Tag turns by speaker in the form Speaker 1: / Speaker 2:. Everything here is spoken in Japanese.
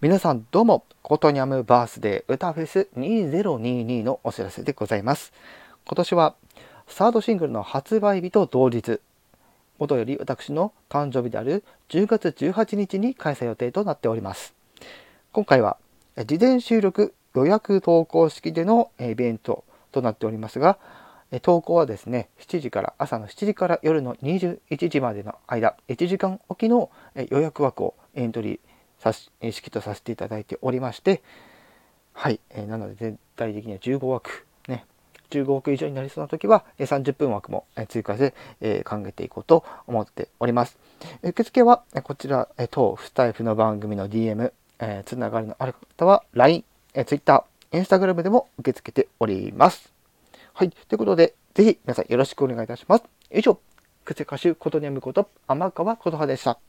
Speaker 1: 皆さんどうも、コトニャムバースデー歌フェス2022のお知らせでございます。今年はサードシングルの発売日と同日、元より私の誕生日である10月18日に開催予定となっております。今回は事前収録予約投稿式でのイベントとなっておりますが、投稿はですね、7時から朝の7時から夜の21時までの間、1時間おきの予約枠をエントリーさし式とさせていただいておりましてはい、えー、なので全体的には15枠ね15億以上になりそうな時は30分枠も追加で、えー、考えていこうと思っております。受付はこちら当スタイフの番組の DM、えー、つながりのある方は LINE、Twitter、Instagram でも受け付けております。はい、ということでぜひ皆さんよろしくお願いいたします。以上、クセ歌手ことにゃむこと天川琴葉でした。